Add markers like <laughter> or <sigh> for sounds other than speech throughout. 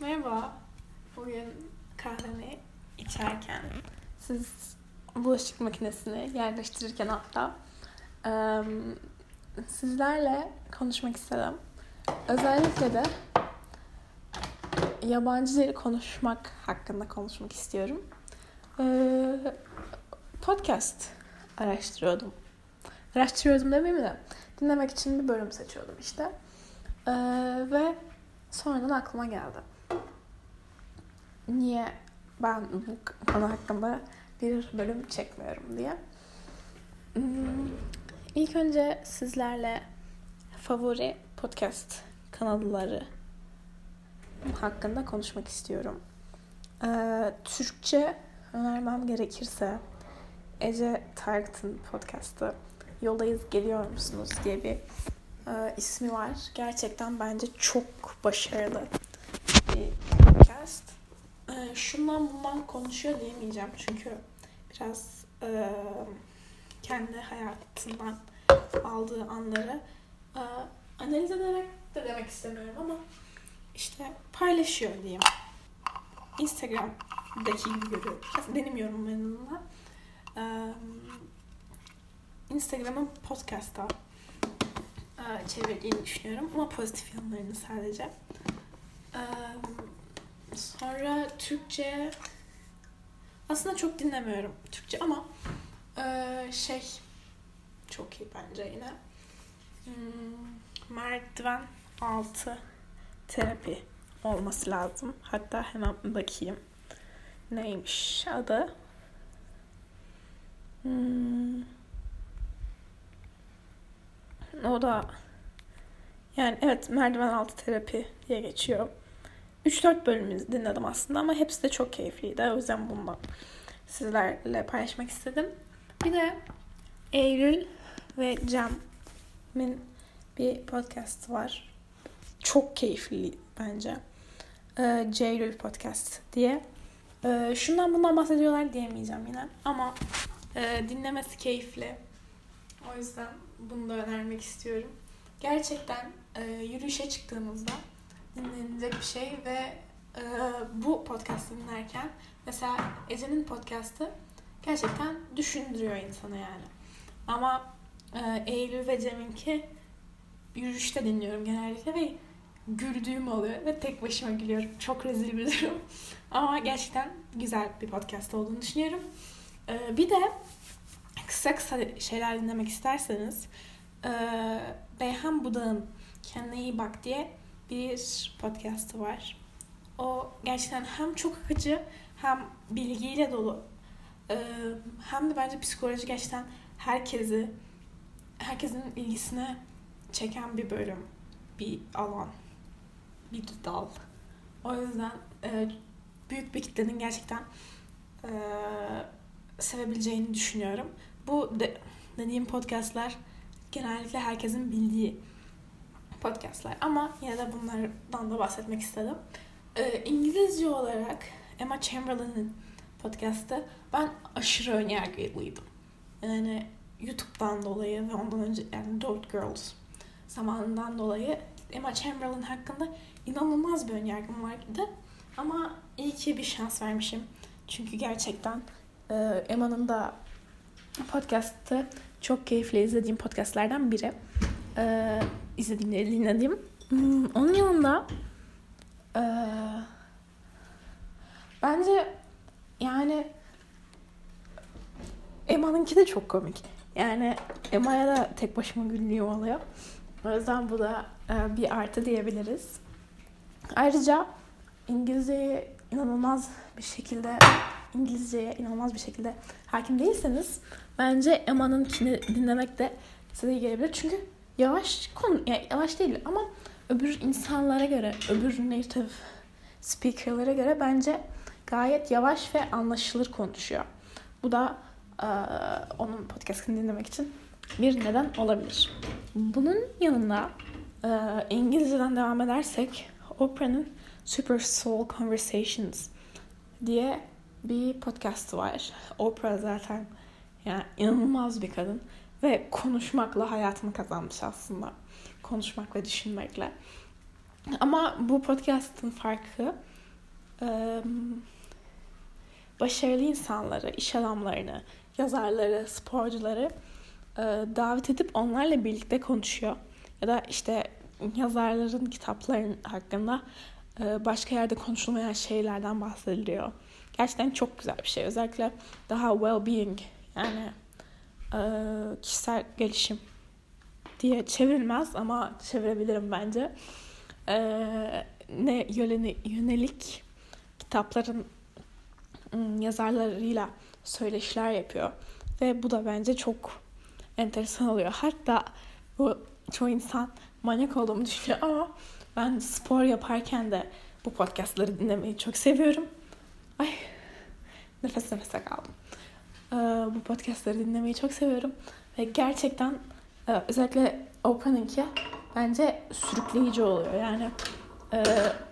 Merhaba. Bugün kahvemi içerken, siz bulaşık makinesini yerleştirirken hatta sizlerle konuşmak istedim. Özellikle de yabancı dil konuşmak hakkında konuşmak istiyorum. Podcast araştırıyordum. Araştırıyordum demeyeyim de dinlemek için bir bölüm seçiyordum işte. Ve sonradan aklıma geldi. Niye ben bu konu hakkında bir bölüm çekmiyorum diye. Hmm, İlk önce sizlerle favori podcast kanalları hakkında konuşmak istiyorum. Ee, Türkçe önermem gerekirse Ece Target'ın podcastı Yoldayız Geliyor Musunuz diye bir e, ismi var. Gerçekten bence çok başarılı bir podcast. E, şundan bundan konuşuyor diyemeyeceğim çünkü biraz e, kendi hayatından aldığı anları e, analiz ederek de demek istemiyorum ama işte paylaşıyor diyeyim. Instagram'daki gibi görüyorum. Benim yorumlarımla. E, Instagram'ın podcast'a e, çevirdiğini düşünüyorum ama pozitif yanlarını sadece. E, sonra Türkçe aslında çok dinlemiyorum Türkçe ama e, şey çok iyi bence yine. Hmm, merdiven altı terapi olması lazım. Hatta hemen bakayım. Neymiş adı? Hmm. O da yani evet merdiven altı terapi diye geçiyor. 3-4 bölümümüzü dinledim aslında ama hepsi de çok keyifliydi. O yüzden bundan sizlerle paylaşmak istedim. Bir de Eylül ve Cem'in bir podcast var. Çok keyifli bence. Ee, Ceylül Podcast diye. Ee, şundan bundan bahsediyorlar diyemeyeceğim yine. Ama e, dinlemesi keyifli. O yüzden bunu da önermek istiyorum. Gerçekten e, yürüyüşe çıktığınızda dinlenecek bir şey ve e, bu podcast'ı dinlerken mesela Ece'nin podcast'ı gerçekten düşündürüyor insanı yani. Ama e, Eylül ve Cem'inki yürüyüşte dinliyorum genellikle ve güldüğüm oluyor ve tek başıma gülüyorum. Çok rezil bir durum. <laughs> Ama gerçekten güzel bir podcast olduğunu düşünüyorum. E, bir de kısa kısa şeyler dinlemek isterseniz e, Beyhan Budağ'ın Kendine iyi bak diye bir podcastı var. O gerçekten hem çok akıcı hem bilgiyle dolu hem de bence psikoloji gerçekten herkesi herkesin ilgisine çeken bir bölüm, bir alan, bir dal. O yüzden büyük bir kitlenin gerçekten sevebileceğini düşünüyorum. Bu de, dediğim podcastlar genellikle herkesin bildiği podcastlar ama yine de bunlardan da bahsetmek istedim. Ee, İngilizce olarak Emma Chamberlain'in podcastı ben aşırı önyargılıydım. Yani YouTube'dan dolayı ve ondan önce yani Dot Girls zamanından dolayı Emma Chamberlain hakkında inanılmaz bir önyargım vardı. Ama iyi ki bir şans vermişim. Çünkü gerçekten e, Emma'nın da podcast'ı çok keyifli izlediğim podcastlardan biri. Ee, izlediğim dinlediğim. Hmm, onun yanında e, bence yani Emma'nınki de çok komik. Yani Emma'ya da tek başıma gülüyor oluyor. O yüzden bu da e, bir artı diyebiliriz. Ayrıca İngilizceye inanılmaz bir şekilde İngilizceye inanılmaz bir şekilde hakim değilseniz bence Emma'nınkini dinlemek de size iyi gelebilir. Çünkü yavaş konu yani yavaş değil ama öbür insanlara göre, öbür native speaker'lara göre bence gayet yavaş ve anlaşılır konuşuyor. Bu da e, onun podcast'ını dinlemek için bir neden olabilir. Bunun yanında e, İngilizceden devam edersek Oprah'nın Super Soul Conversations diye bir podcast var. Oprah zaten yani inanılmaz bir kadın ve konuşmakla hayatını kazanmış aslında. Konuşmak ve düşünmekle. Ama bu podcast'ın farkı başarılı insanları, iş adamlarını, yazarları, sporcuları davet edip onlarla birlikte konuşuyor. Ya da işte yazarların kitapların hakkında başka yerde konuşulmayan şeylerden bahsediliyor. Gerçekten çok güzel bir şey. Özellikle daha well-being yani kişisel gelişim diye çevrilmez ama çevirebilirim bence. Ne yönelik kitapların yazarlarıyla söyleşiler yapıyor. Ve bu da bence çok enteresan oluyor. Hatta bu çoğu insan manyak olduğumu düşünüyor ama ben spor yaparken de bu podcastları dinlemeyi çok seviyorum. Ay nefes nefese kaldım. Ee, bu podcastları dinlemeyi çok seviyorum. Ve gerçekten e, özellikle Oprah'ınki bence sürükleyici oluyor. Yani e,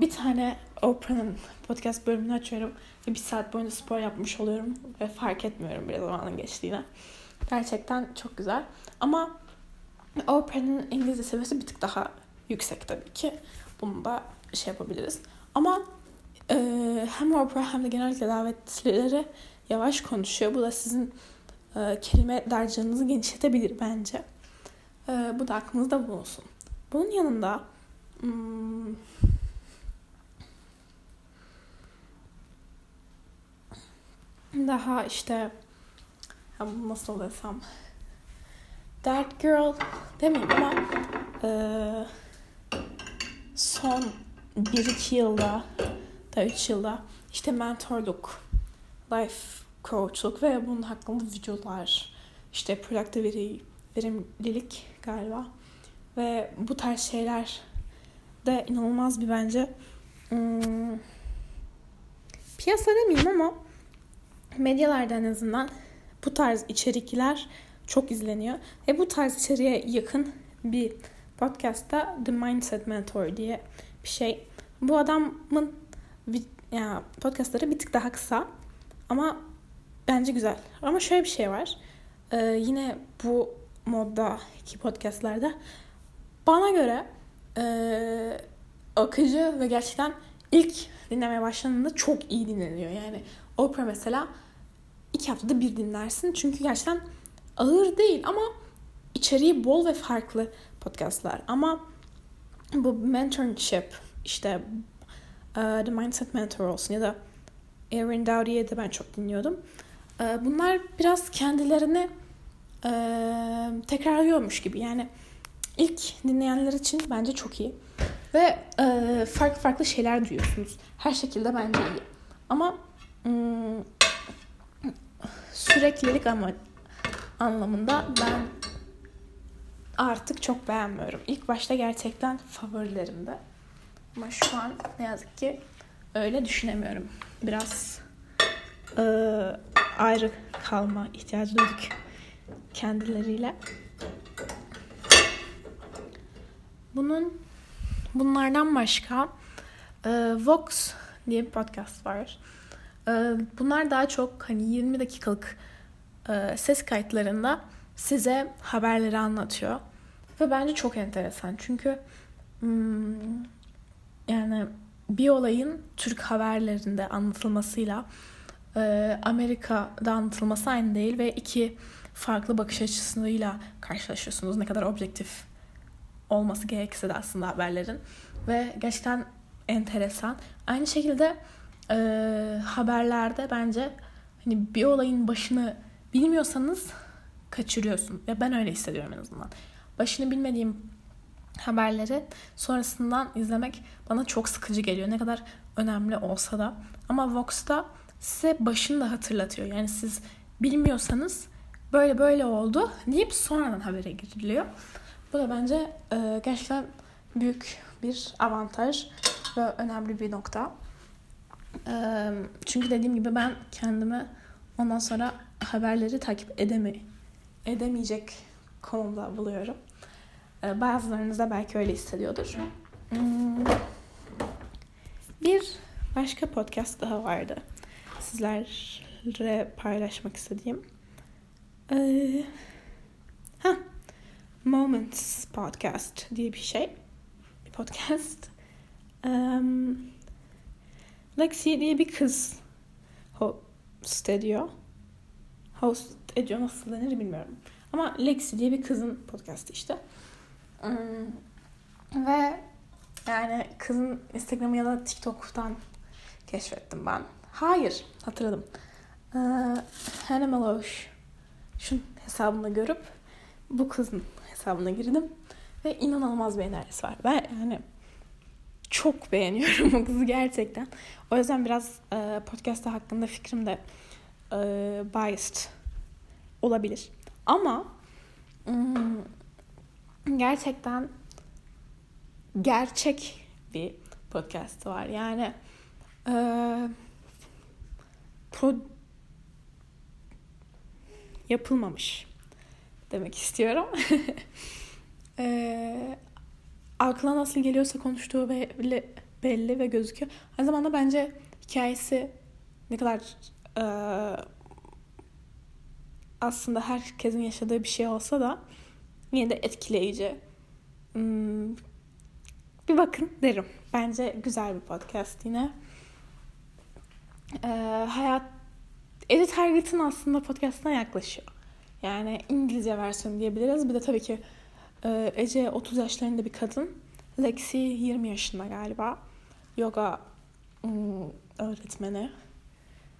bir tane Oprah'ın podcast bölümünü açıyorum ve bir saat boyunca spor yapmış oluyorum ve fark etmiyorum bir zamanın geçtiğine. Gerçekten çok güzel. Ama Oprah'ın İngilizce seviyesi bir tık daha yüksek tabii ki. Bunu da şey yapabiliriz. Ama e, hem Oprah hem de genellikle davetlileri yavaş konuşuyor. Bu da sizin e, kelime dercanınızı genişletebilir bence. E, bu da aklınızda bulunsun. Bunun yanında hmm, daha işte nasıl desem That Girl demeyeyim ama e, son 1-2 yılda da 3 yılda işte mentorluk, life coachluk ve bunun hakkında videolar, işte productivity, verimlilik galiba ve bu tarz şeyler de inanılmaz bir bence hmm, piyasa demeyeyim ama medyalarda en azından bu tarz içerikler çok izleniyor. Ve bu tarz içeriğe yakın bir podcast'ta The Mindset Mentor diye bir şey. Bu adamın ya podcastları bir tık daha kısa ama bence güzel. Ama şöyle bir şey var. Ee, yine bu moddaki podcastlarda bana göre e, akıcı ve gerçekten ilk dinlemeye başladığında çok iyi dinleniyor. Yani Oprah mesela iki haftada bir dinlersin. Çünkü gerçekten ağır değil ama içeriği bol ve farklı podcastlar. Ama bu mentorship işte uh, The Mindset Mentor olsun ya da Erin Dowdy'ye de ben çok dinliyordum. Uh, bunlar biraz kendilerini uh, tekrarlıyormuş gibi. Yani ilk dinleyenler için bence çok iyi. Ve uh, farklı farklı şeyler duyuyorsunuz. Her şekilde bence iyi. Ama um, süreklilik ama anlamında ben artık çok beğenmiyorum. İlk başta gerçekten favorilerimde. Ama şu an ne yazık ki öyle düşünemiyorum. Biraz e, ayrı kalma ihtiyacı duyduk kendileriyle. Bunun bunlardan başka e, Vox diye bir podcast var. E, bunlar daha çok hani 20 dakikalık e, ses kayıtlarında size haberleri anlatıyor. Ve bence çok enteresan. Çünkü hmm, yani bir olayın Türk haberlerinde anlatılmasıyla e, Amerika'da anlatılması aynı değil ve iki farklı bakış açısıyla karşılaşıyorsunuz. Ne kadar objektif olması gerekse de aslında haberlerin. Ve gerçekten enteresan. Aynı şekilde e, haberlerde bence hani bir olayın başını bilmiyorsanız kaçırıyorsun. Ya ben öyle hissediyorum en azından. Başını bilmediğim haberleri sonrasından izlemek bana çok sıkıcı geliyor. Ne kadar önemli olsa da. Ama Vox'ta size başını da hatırlatıyor. Yani siz bilmiyorsanız böyle böyle oldu deyip sonradan habere giriliyor. Bu da bence e, gerçekten büyük bir avantaj ve önemli bir nokta. E, çünkü dediğim gibi ben kendimi ondan sonra haberleri takip edeme, edemeyecek konumda buluyorum. Ee, bazılarınız da belki öyle hissediyordur. Hmm. Bir başka podcast daha vardı. Sizlerle paylaşmak istediğim. Ee, ha, Moments Podcast diye bir şey. Bir podcast. Um, Lexi diye bir kız host ediyor. Host ediyor nasıl denir bilmiyorum. Ama Lexi diye bir kızın podcastı işte. Um, ve yani kızın Instagram'ı ya da TikTok'tan keşfettim ben. Hayır hatırladım. Ee, Hannah Melosh şun hesabını görüp bu kızın hesabına girdim. Ve inanılmaz bir enerjisi var. Ben yani çok beğeniyorum o kızı gerçekten. O yüzden biraz e, podcast hakkında fikrim de e, biased olabilir. Ama gerçekten gerçek bir podcast var. Yani e, pro yapılmamış demek istiyorum. <laughs> e, aklına nasıl geliyorsa konuştuğu belli, belli ve gözüküyor. Aynı zamanda bence hikayesi ne kadar e, aslında herkesin yaşadığı bir şey olsa da yine de etkileyici. Hmm, bir bakın derim. Bence güzel bir podcast yine. Ee, hayat Edith Hargit'in aslında podcastına yaklaşıyor. Yani İngilizce versiyonu diyebiliriz. Bir de tabii ki e, Ece 30 yaşlarında bir kadın. Lexi 20 yaşında galiba. Yoga hmm, öğretmeni.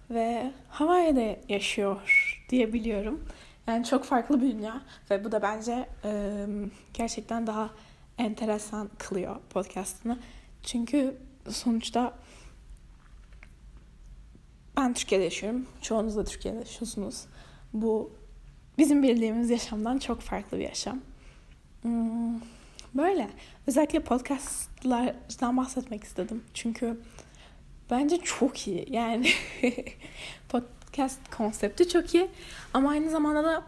Ve Hawaii'de yaşıyor diyebiliyorum. Yani çok farklı bir dünya. Ve bu da bence e, gerçekten daha enteresan kılıyor podcastını. Çünkü sonuçta ben Türkiye'de yaşıyorum. Çoğunuz da Türkiye'de yaşıyorsunuz. Bu bizim bildiğimiz yaşamdan çok farklı bir yaşam. Hmm, böyle. Özellikle podcastlardan bahsetmek istedim. Çünkü bence çok iyi. Yani <laughs> podcast konsepti çok iyi. Ama aynı zamanda da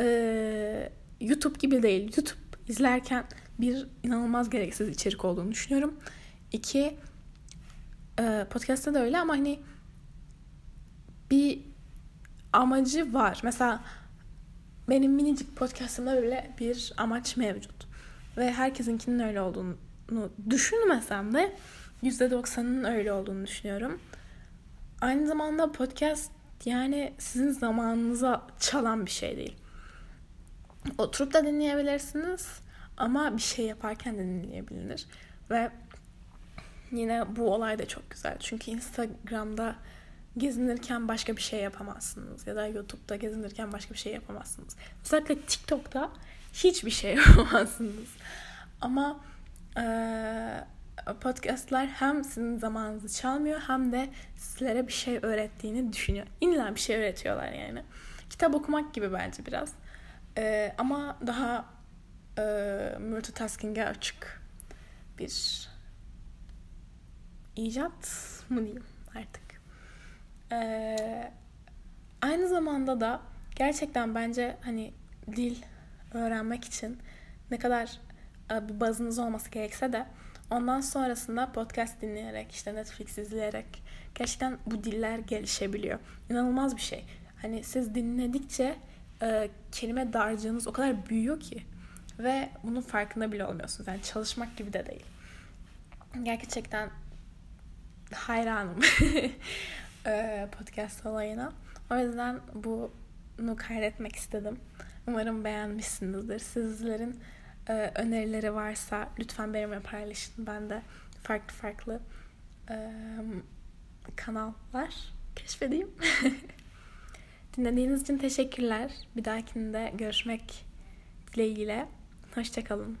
e, YouTube gibi değil. YouTube izlerken bir inanılmaz gereksiz içerik olduğunu düşünüyorum. İki e, podcast'ta da öyle ama hani bir amacı var. Mesela benim minicik podcastımda böyle bir amaç mevcut. Ve herkesinkinin öyle olduğunu düşünmesem de %90'ının öyle olduğunu düşünüyorum. Aynı zamanda podcast yani sizin zamanınıza çalan bir şey değil. Oturup da dinleyebilirsiniz ama bir şey yaparken de dinleyebilir. Ve yine bu olay da çok güzel. Çünkü Instagram'da gezinirken başka bir şey yapamazsınız. Ya da YouTube'da gezinirken başka bir şey yapamazsınız. Özellikle TikTok'ta hiçbir şey <laughs> yapamazsınız. Ama e, podcastlar hem sizin zamanınızı çalmıyor hem de sizlere bir şey öğrettiğini düşünüyor. İlla bir şey öğretiyorlar yani. Kitap okumak gibi bence biraz. E, ama daha e, multitasking'e açık bir icat mı diyeyim artık. Ee, aynı zamanda da gerçekten bence hani dil öğrenmek için ne kadar e, bir bazınız olması gerekse de ondan sonrasında podcast dinleyerek işte Netflix izleyerek gerçekten bu diller gelişebiliyor. İnanılmaz bir şey. Hani siz dinledikçe e, kelime dağarcığınız o kadar büyüyor ki ve bunun farkında bile olmuyorsunuz. Yani çalışmak gibi de değil. Gerçekten hayranım. <laughs> E, podcast olayına. O yüzden bunu kaydetmek istedim. Umarım beğenmişsinizdir. Sizlerin e, önerileri varsa lütfen benimle paylaşın. Ben de farklı farklı e, kanallar keşfedeyim. <laughs> Dinlediğiniz için teşekkürler. Bir dahakinde görüşmek dileğiyle. Hoşçakalın.